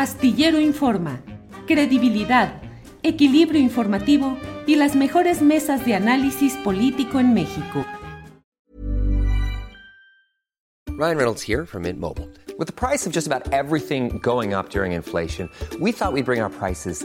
Astillero Informa, credibilidad, equilibrio informativo y las mejores mesas de análisis político en México. Ryan Reynolds here from Mint Mobile. With the price of just about everything going up during inflation, we thought we'd bring our prices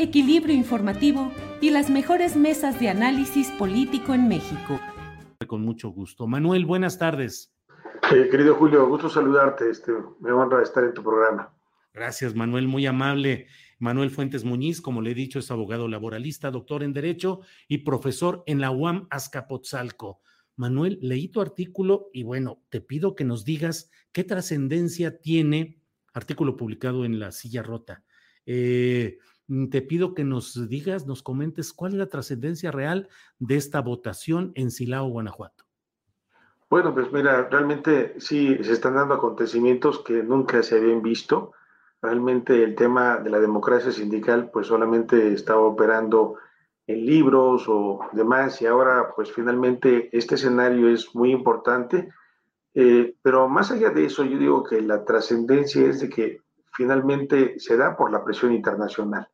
equilibrio informativo y las mejores mesas de análisis político en México. Con mucho gusto. Manuel, buenas tardes. Eh, querido Julio, gusto saludarte. Este, me honra estar en tu programa. Gracias, Manuel, muy amable. Manuel Fuentes Muñiz, como le he dicho, es abogado laboralista, doctor en Derecho y profesor en la UAM Azcapotzalco. Manuel, leí tu artículo y bueno, te pido que nos digas qué trascendencia tiene, artículo publicado en La Silla Rota. Eh, te pido que nos digas, nos comentes cuál es la trascendencia real de esta votación en Silao, Guanajuato. Bueno, pues mira, realmente sí se están dando acontecimientos que nunca se habían visto. Realmente el tema de la democracia sindical pues solamente estaba operando en libros o demás y ahora pues finalmente este escenario es muy importante. Eh, pero más allá de eso, yo digo que la trascendencia es de que finalmente se da por la presión internacional.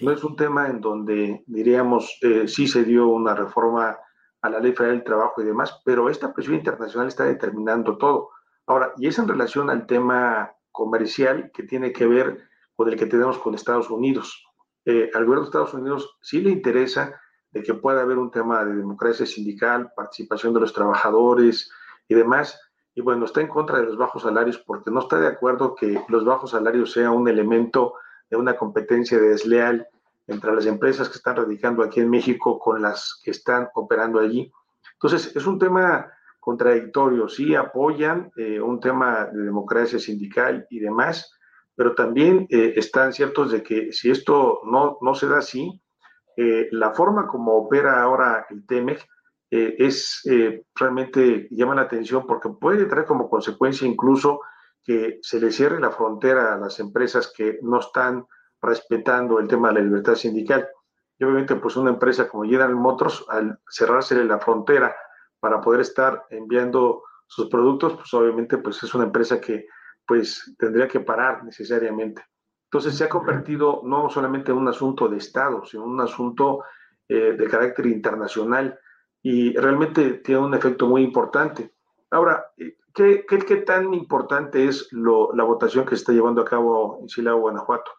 No es un tema en donde diríamos eh, sí se dio una reforma a la ley federal del trabajo y demás, pero esta presión internacional está determinando todo. Ahora, y es en relación al tema comercial que tiene que ver con el que tenemos con Estados Unidos. Eh, al gobierno de Estados Unidos sí le interesa de que pueda haber un tema de democracia sindical, participación de los trabajadores y demás. Y bueno, está en contra de los bajos salarios porque no está de acuerdo que los bajos salarios sea un elemento de una competencia desleal entre las empresas que están radicando aquí en México con las que están operando allí. Entonces, es un tema contradictorio. Sí apoyan eh, un tema de democracia sindical y demás, pero también eh, están ciertos de que si esto no, no se da así, eh, la forma como opera ahora el TEMEC es realmente llama la atención porque puede traer como consecuencia incluso que se le cierre la frontera a las empresas que no están respetando el tema de la libertad sindical. Y obviamente, pues una empresa como General Motors, al cerrársele la frontera para poder estar enviando sus productos, pues obviamente, pues es una empresa que pues tendría que parar necesariamente. Entonces se ha convertido no solamente en un asunto de Estado, sino un asunto eh, de carácter internacional y realmente tiene un efecto muy importante. Ahora, ¿qué, qué, qué tan importante es lo, la votación que se está llevando a cabo en Silao, Guanajuato?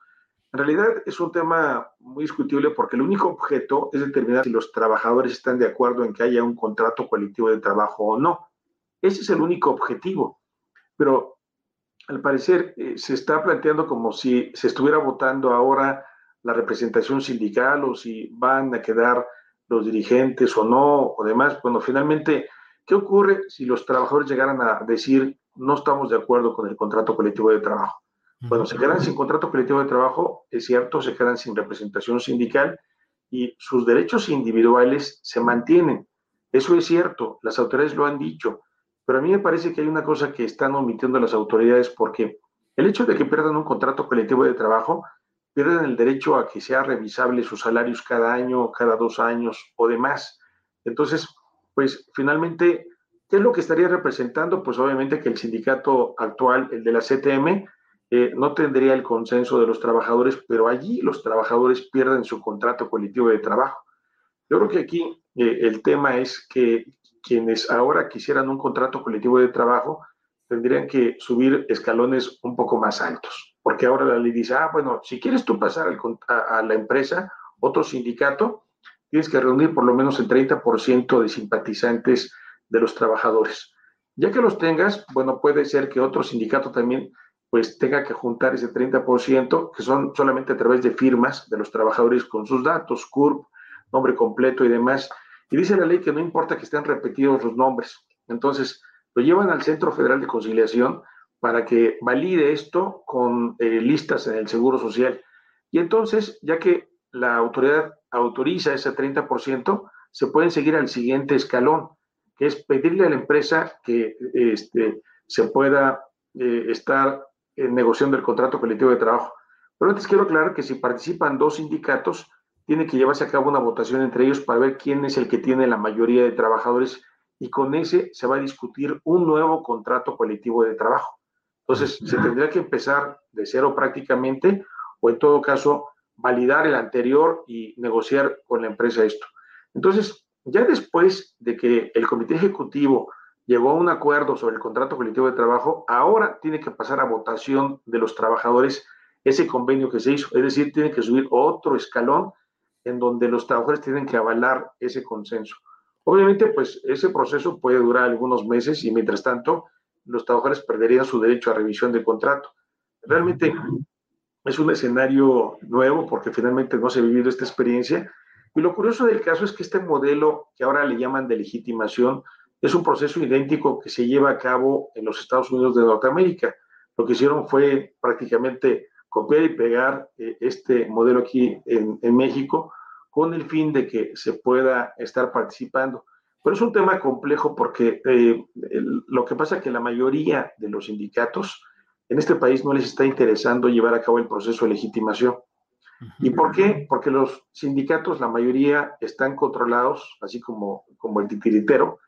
En realidad es un tema muy discutible porque el único objeto es determinar si los trabajadores están de acuerdo en que haya un contrato colectivo de trabajo o no. Ese es el único objetivo. Pero al parecer eh, se está planteando como si se estuviera votando ahora la representación sindical o si van a quedar los dirigentes o no o demás. Bueno, finalmente, ¿qué ocurre si los trabajadores llegaran a decir no estamos de acuerdo con el contrato colectivo de trabajo? Bueno, se quedan sin contrato colectivo de trabajo, es cierto, se quedan sin representación sindical y sus derechos individuales se mantienen. Eso es cierto, las autoridades lo han dicho, pero a mí me parece que hay una cosa que están omitiendo las autoridades porque el hecho de que pierdan un contrato colectivo de trabajo, pierden el derecho a que sea revisable sus salarios cada año, cada dos años o demás. Entonces, pues finalmente, ¿qué es lo que estaría representando? Pues obviamente que el sindicato actual, el de la CTM, eh, no tendría el consenso de los trabajadores, pero allí los trabajadores pierden su contrato colectivo de trabajo. Yo creo que aquí eh, el tema es que quienes ahora quisieran un contrato colectivo de trabajo tendrían que subir escalones un poco más altos. porque ahora la ley dice, ah, bueno, si quieres tú pasar a, la empresa, otro sindicato, tienes que reunir por lo menos el 30% de simpatizantes de los trabajadores. Ya que los tengas, bueno, puede ser que otro sindicato también pues tenga que juntar ese 30%, que son solamente a través de firmas de los trabajadores con sus datos, CURP, nombre completo y demás. Y dice la ley que no importa que estén repetidos los nombres. Entonces, lo llevan al Centro Federal de Conciliación para que valide esto con eh, listas en el Seguro Social. Y entonces, ya que la autoridad autoriza ese 30%, se pueden seguir al siguiente escalón, que es pedirle a la empresa que este, se pueda eh, estar en negociando el contrato colectivo de trabajo. Pero antes quiero aclarar que si participan dos sindicatos, tiene que llevarse a cabo una votación entre ellos para ver quién es el que tiene la mayoría de trabajadores y con ese se va a discutir un nuevo contrato colectivo de trabajo. Entonces, se tendría que empezar de cero prácticamente o en todo caso validar el anterior y negociar con la empresa esto. Entonces, ya después de que el comité ejecutivo llegó a un acuerdo sobre el contrato colectivo de trabajo, ahora tiene que pasar a votación de los trabajadores ese convenio que se hizo. Es decir, tiene que subir otro escalón en donde los trabajadores tienen que avalar ese consenso. Obviamente, pues ese proceso puede durar algunos meses y mientras tanto los trabajadores perderían su derecho a revisión de contrato. Realmente es un escenario nuevo porque finalmente no se ha vivido esta experiencia. Y lo curioso del caso es que este modelo que ahora le llaman de legitimación es un proceso idéntico que se lleva a cabo en los Estados Unidos de Norteamérica. Lo que hicieron fue prácticamente copiar y pegar eh, este modelo aquí en, en México con el fin de que se pueda estar participando. Pero es un tema complejo porque eh, lo que pasa es que la mayoría de los sindicatos en este país no les está interesando llevar a cabo el proceso de legitimación. ¿Y por qué? Porque los sindicatos, la mayoría, están controlados, así como, como el titiritero,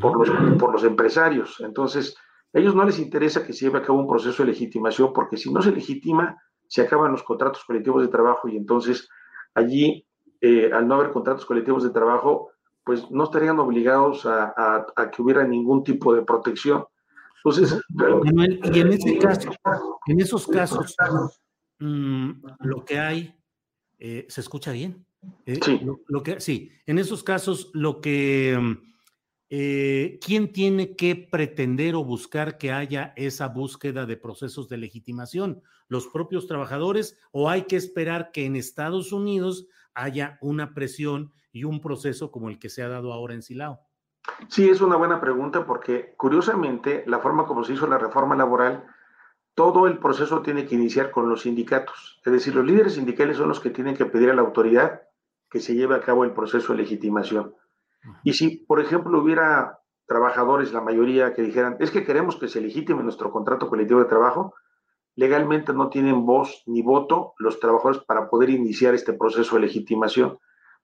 por, los, por los empresarios. Entonces, a ellos no les interesa que se lleve a cabo un proceso de legitimación, porque si no se legitima, se acaban los contratos colectivos de trabajo y entonces allí eh, al no haber contratos colectivos de trabajo, pues no estarían obligados a, que hubiera ningún tipo de protección. Entonces, y en ese caso, en esos casos, mm, lo que hay, eh, ¿se escucha bien? Eh, sí. Lo, que, sí, en esos casos, lo que, mm, ¿quién tiene que pretender o buscar que haya esa búsqueda de procesos de legitimación? ¿Los propios trabajadores o hay que esperar que en Estados Unidos haya una presión y un proceso como el que se ha dado ahora en Silao? Sí, es una buena pregunta porque curiosamente la forma como se hizo la reforma laboral, todo el proceso tiene que iniciar con los sindicatos. Es decir, los líderes sindicales son los que tienen que pedir a la autoridad que se lleve a cabo el proceso de legitimación. Y si, por ejemplo, hubiera trabajadores, la mayoría, que dijeran, es que queremos que se legitime nuestro contrato colectivo de trabajo, legalmente no tienen voz ni voto los trabajadores para poder iniciar este proceso de legitimación.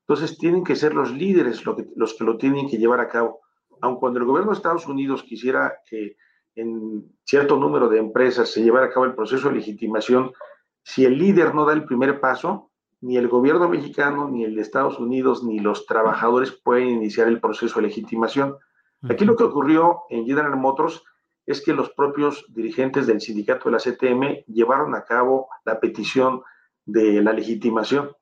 Entonces tienen que ser los líderes los que lo tienen que llevar a cabo. Aun cuando el gobierno de Estados Unidos quisiera que en cierto número de empresas se llevara a cabo el proceso de legitimación, si el líder no da el primer paso, ni el gobierno mexicano, ni el de Estados Unidos, ni los trabajadores pueden iniciar el proceso de legitimación. Aquí lo que ocurrió en General Motors es que los propios dirigentes del sindicato de la CTM llevaron a cabo la petición de la legitimación.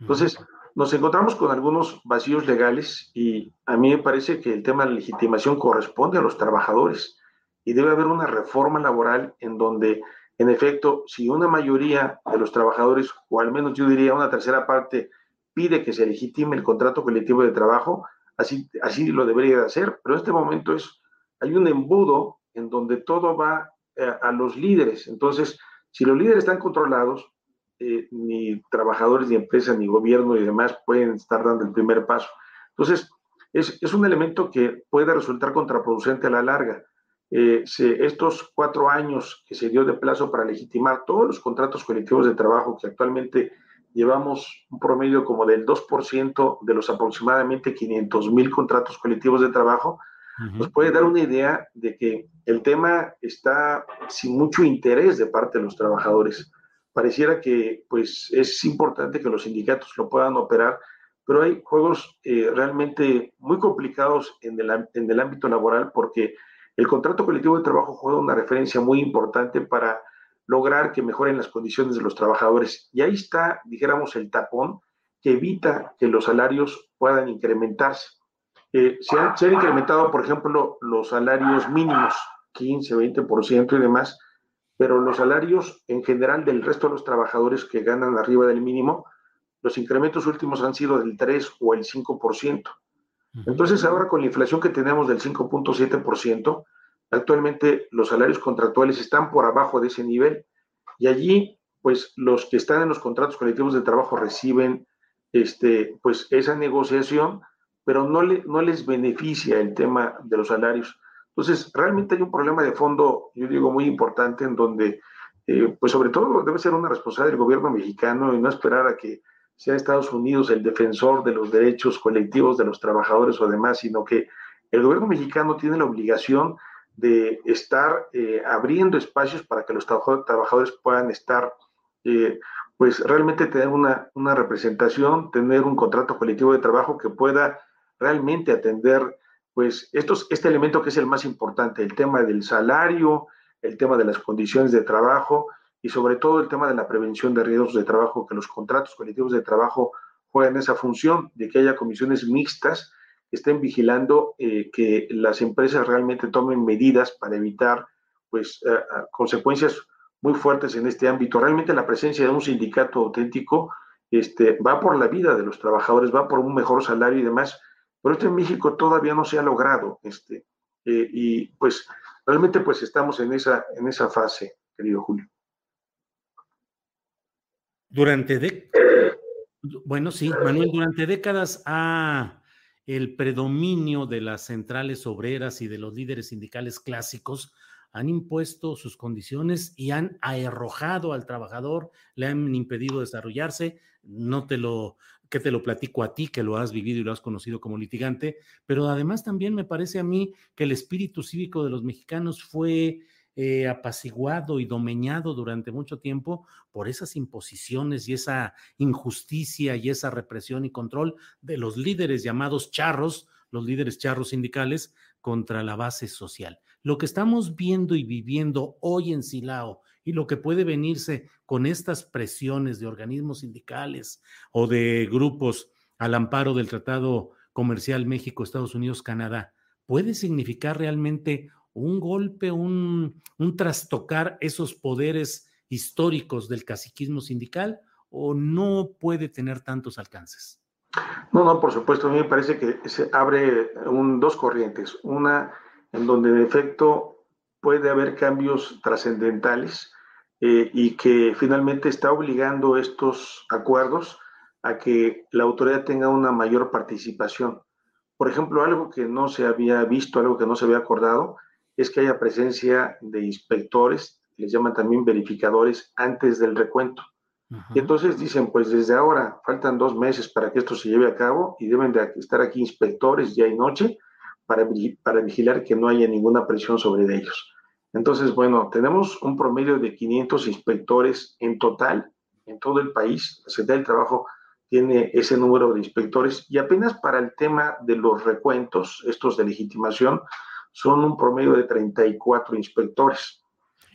Entonces, nos encontramos con algunos vacíos legales y a mí me parece que el tema de la legitimación corresponde a los trabajadores y debe haber una reforma laboral en donde, en efecto, si una mayoría de los trabajadores, o al menos yo diría una tercera parte, pide que se legitime el contrato colectivo de trabajo, así, así lo debería de hacer, pero en este momento es, hay un embudo en donde todo va eh, a los líderes. Entonces, si los líderes están controlados, eh, ni trabajadores, ni empresas, ni gobierno y demás pueden estar dando el primer paso. Entonces, es, es un elemento que puede resultar contraproducente a la larga. Eh, estos cuatro años que se dio de plazo para legitimar todos los contratos colectivos de trabajo que actualmente llevamos un promedio como del 2% de los aproximadamente 500 mil contratos colectivos de trabajo, nos puede dar una idea de que el tema está sin mucho interés de parte de los trabajadores. Pareciera que pues es importante que los sindicatos lo puedan operar, pero hay juegos eh, realmente muy complicados en el, en el ámbito laboral porque el contrato colectivo de trabajo juega una referencia muy importante para lograr que mejoren las condiciones de los trabajadores. Y ahí está, dijéramos, el tapón que evita que los salarios puedan incrementarse. Eh, se, han, se, han, incrementado, por ejemplo, los salarios mínimos, 15, 20% y demás, pero los salarios en general del resto de los trabajadores que ganan arriba del mínimo, los incrementos últimos han sido del 3 o el 5%. Entonces, ahora con la inflación que tenemos del 5.7%, actualmente los salarios contractuales están por abajo de ese nivel y allí, pues los que están en los contratos colectivos de trabajo reciben este, pues esa negociación, pero no, le, no les beneficia el tema de los salarios. Entonces, realmente hay un problema de fondo, yo digo, muy importante en donde, eh, pues sobre todo debe ser una responsabilidad del gobierno mexicano y no esperar a que sea Estados Unidos el defensor de los derechos colectivos de los trabajadores o demás, sino que el gobierno mexicano tiene la obligación de estar eh, abriendo espacios para que los trabajadores puedan estar, eh, pues realmente tener una, una, representación, tener un contrato colectivo de trabajo que pueda realmente atender, pues este elemento que es el más importante, el tema del salario, el tema de las condiciones de trabajo y sobre todo el tema de la prevención de riesgos de trabajo, que los contratos colectivos de trabajo juegan esa función de que haya comisiones mixtas que estén vigilando eh, que las empresas realmente tomen medidas para evitar pues uh, uh, consecuencias muy fuertes en este ámbito. Realmente la presencia de un sindicato auténtico este, va por la vida de los trabajadores, va por un mejor salario y demás, pero esto en México todavía no se ha logrado. Este, eh, y pues realmente pues estamos en esa, en esa fase, querido Julio. Durante de... bueno, sí, Manuel, durante décadas ha el predominio de las centrales obreras y de los líderes sindicales clásicos han impuesto sus condiciones y han arrojado al trabajador, le han impedido desarrollarse. No te lo, que te lo platico a ti, que lo has vivido y lo has conocido como litigante, pero además también me parece a mí que el espíritu cívico de los mexicanos fue eh, apaciguado y domeñado durante mucho tiempo por esas imposiciones y esa injusticia y esa represión y control de los líderes llamados charros, los líderes charros sindicales, contra la base social. Lo que estamos viendo y viviendo hoy en Silao y lo que puede venirse con estas presiones de organismos sindicales o de grupos al amparo del Tratado Comercial México-Estados Unidos-Canadá, puede significar realmente un golpe, un, un trastocar esos poderes históricos del caciquismo sindical o no puede tener tantos alcances? No, no, por supuesto, a mí me parece que se abre un, dos corrientes. Una en donde en efecto puede haber cambios trascendentales eh, y que finalmente está obligando estos acuerdos a que la autoridad tenga una mayor participación. Por ejemplo, algo que no se había visto, algo que no se había acordado, es que haya presencia de inspectores, les llaman también verificadores, antes del recuento. Y entonces dicen, pues desde ahora faltan dos meses para que esto se lleve a cabo y deben de estar aquí inspectores día y noche para, para vigilar que no haya ninguna presión sobre ellos. Entonces, bueno, tenemos un promedio de 500 inspectores en total en todo el país. La Secretaría del Trabajo tiene ese número de inspectores y apenas para el tema de los recuentos, estos de legitimación, son un promedio de 34 inspectores.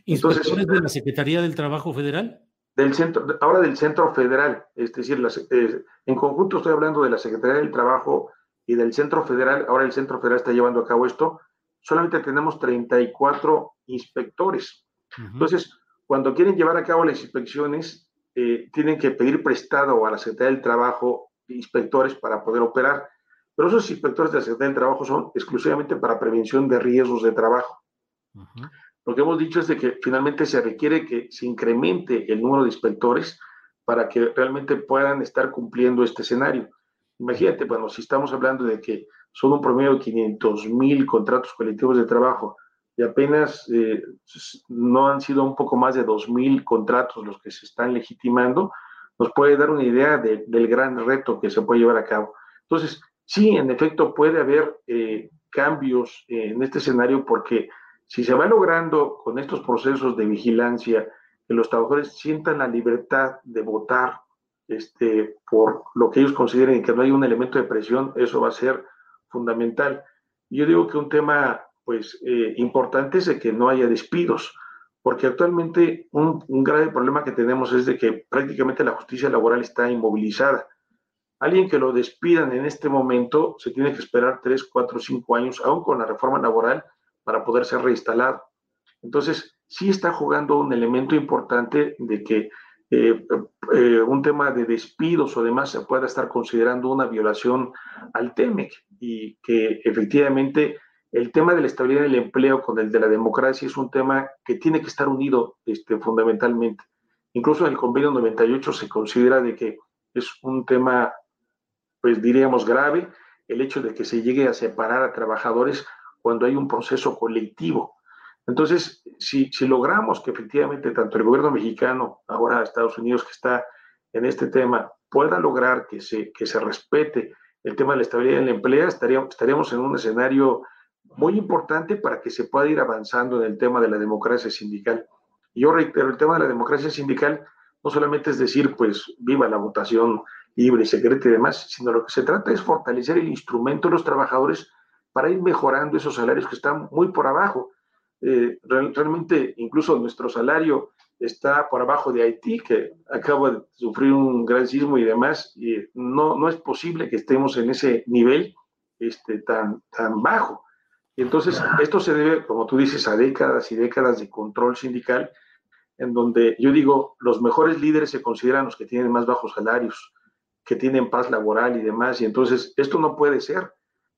¿Inspectores Entonces, de la Secretaría del Trabajo Federal? Del centro, ahora del Centro Federal, es decir, las, eh, en conjunto estoy hablando de la Secretaría del Trabajo y del Centro Federal, ahora el Centro Federal está llevando a cabo esto, solamente tenemos 34 inspectores. Uh -huh. Entonces, cuando quieren llevar a cabo las inspecciones, eh, tienen que pedir prestado a la Secretaría del Trabajo inspectores para poder operar. Pero esos inspectores de la Secretaría del Trabajo son exclusivamente para prevención de riesgos de trabajo. Uh -huh. Lo que hemos dicho es de que finalmente se requiere que se incremente el número de inspectores para que realmente puedan estar cumpliendo este escenario. Imagínate, bueno, si estamos hablando de que son un promedio de 500 mil contratos colectivos de trabajo y apenas eh, no han sido un poco más de 2 mil contratos los que se están legitimando, nos puede dar una idea de, del gran reto que se puede llevar a cabo. Entonces, sí, en efecto, puede haber eh, cambios eh, en este escenario porque si se va logrando con estos procesos de vigilancia que los trabajadores sientan la libertad de votar este, por lo que ellos consideren que no hay un elemento de presión, eso va a ser fundamental. Yo digo que un tema pues eh, importante es de que no haya despidos, porque actualmente un, un, grave problema que tenemos es de que prácticamente la justicia laboral está inmovilizada. Alguien que lo despidan en este momento se tiene que esperar 3, 4, 5 años, aún con la reforma laboral, para poder ser reinstalado. Entonces, sí está jugando un elemento importante de que eh, eh, un tema de despidos o demás se pueda estar considerando una violación al TEMEC y que efectivamente el tema de la estabilidad del empleo con el de la democracia es un tema que tiene que estar unido este, fundamentalmente. Incluso en el convenio 98 se considera de que es un tema, pues diríamos, grave el hecho de que se llegue a separar a trabajadores cuando hay un proceso colectivo. Entonces, si, si logramos que efectivamente tanto el gobierno mexicano, ahora Estados Unidos que está en este tema, pueda lograr que se, que se respete el tema de la estabilidad del empleo, estaríamos, estaríamos en un escenario muy importante para que se pueda ir avanzando en el tema de la democracia sindical. Yo reitero, el tema de la democracia sindical no solamente es decir, pues viva la votación libre, secreta y demás, sino lo que se trata es fortalecer el instrumento de los trabajadores para ir mejorando esos salarios que están muy por abajo. Eh, realmente, incluso nuestro salario está por abajo de Haití, que acaba de sufrir un gran sismo y demás, y no, no es posible que estemos en ese nivel este, tan, tan bajo. Entonces, esto se debe, como tú dices, a décadas y décadas de control sindical, en donde yo digo, los mejores líderes se consideran los que tienen más bajos salarios, que tienen paz laboral y demás, y entonces esto no puede ser.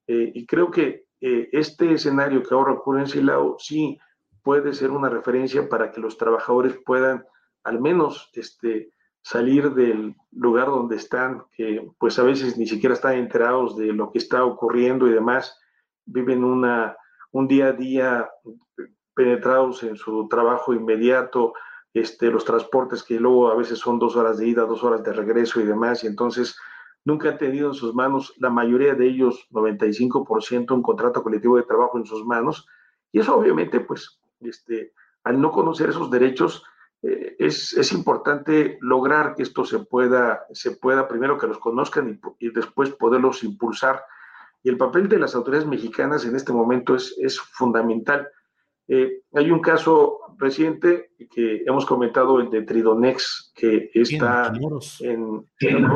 Eh, y creo que eh, este escenario que ahora ocurre en Silao sí puede ser una referencia para que los trabajadores puedan al menos este, salir del lugar donde están, que pues a veces ni siquiera están enterados de lo que está ocurriendo y demás, viven una, un día a día penetrados en su trabajo inmediato, este, los transportes que luego a veces son dos horas de ida, dos horas de regreso y demás, y entonces nunca han tenido en sus manos, la mayoría de ellos, 95%, un contrato colectivo de trabajo en sus manos, y eso obviamente, pues, este, al no conocer esos derechos, eh, es, es, importante lograr que esto se pueda, se pueda primero que los conozcan y, y después poderlos impulsar. Y el papel de las autoridades mexicanas en este momento es, es fundamental. Eh, hay un caso reciente que hemos comentado, el de Tridonex, que está en, en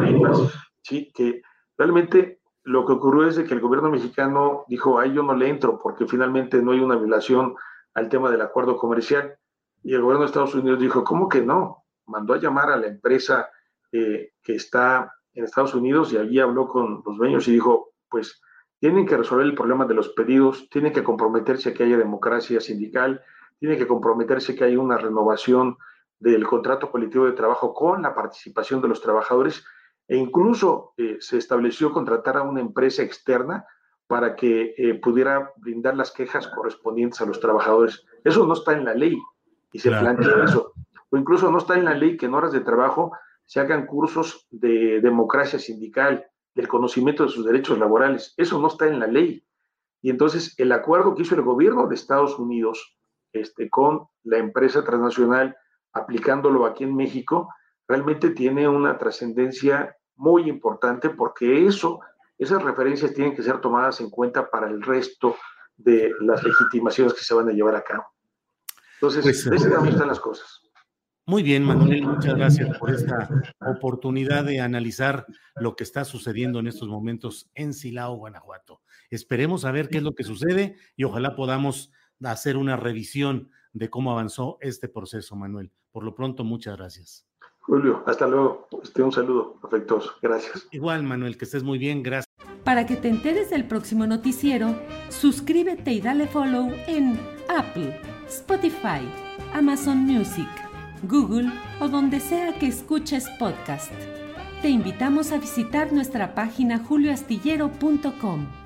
¿sí? que realmente lo que ocurrió es que el gobierno mexicano dijo, ay, yo no le entro porque finalmente no hay una violación al tema del acuerdo comercial. Y el gobierno de Estados Unidos dijo, ¿cómo que no? Mandó a llamar a la empresa eh, que está en Estados Unidos y allí habló con los dueños y dijo, pues tienen que resolver el problema de los pedidos, tienen que comprometerse a que haya democracia sindical, tienen que comprometerse a que haya una renovación del contrato colectivo de trabajo con la participación de los trabajadores e incluso eh, se estableció contratar a una empresa externa para que eh, pudiera brindar las quejas correspondientes a los trabajadores. Eso no está en la ley y se plantea eso. O incluso no está en la ley que en horas de trabajo se hagan cursos de democracia sindical, del conocimiento de sus derechos laborales. Eso no está en la ley. Y entonces el acuerdo que hizo el gobierno de Estados Unidos este, con la empresa transnacional, aplicándolo aquí en México, realmente tiene una trascendencia muy importante porque eso, esas referencias tienen que ser tomadas en cuenta para el resto de las legitimaciones que se van a llevar a cabo. Entonces, pues, ese están las cosas. Muy bien, Manuel, muchas gracias por esta oportunidad de analizar lo que está sucediendo en estos momentos en Silao, Guanajuato. Esperemos a ver qué es lo que sucede y ojalá podamos hacer una revisión de cómo avanzó este proceso, Manuel. Por lo pronto, muchas gracias. Julio, hasta luego. Este, un saludo afectuoso. Gracias. Igual, Manuel, que estés muy bien. Gracias. Para que te enteres del próximo noticiero, suscríbete y dale follow en Apple, Spotify, Amazon Music Google o donde sea que escuches podcast. Te invitamos a visitar nuestra página julioastillero.com.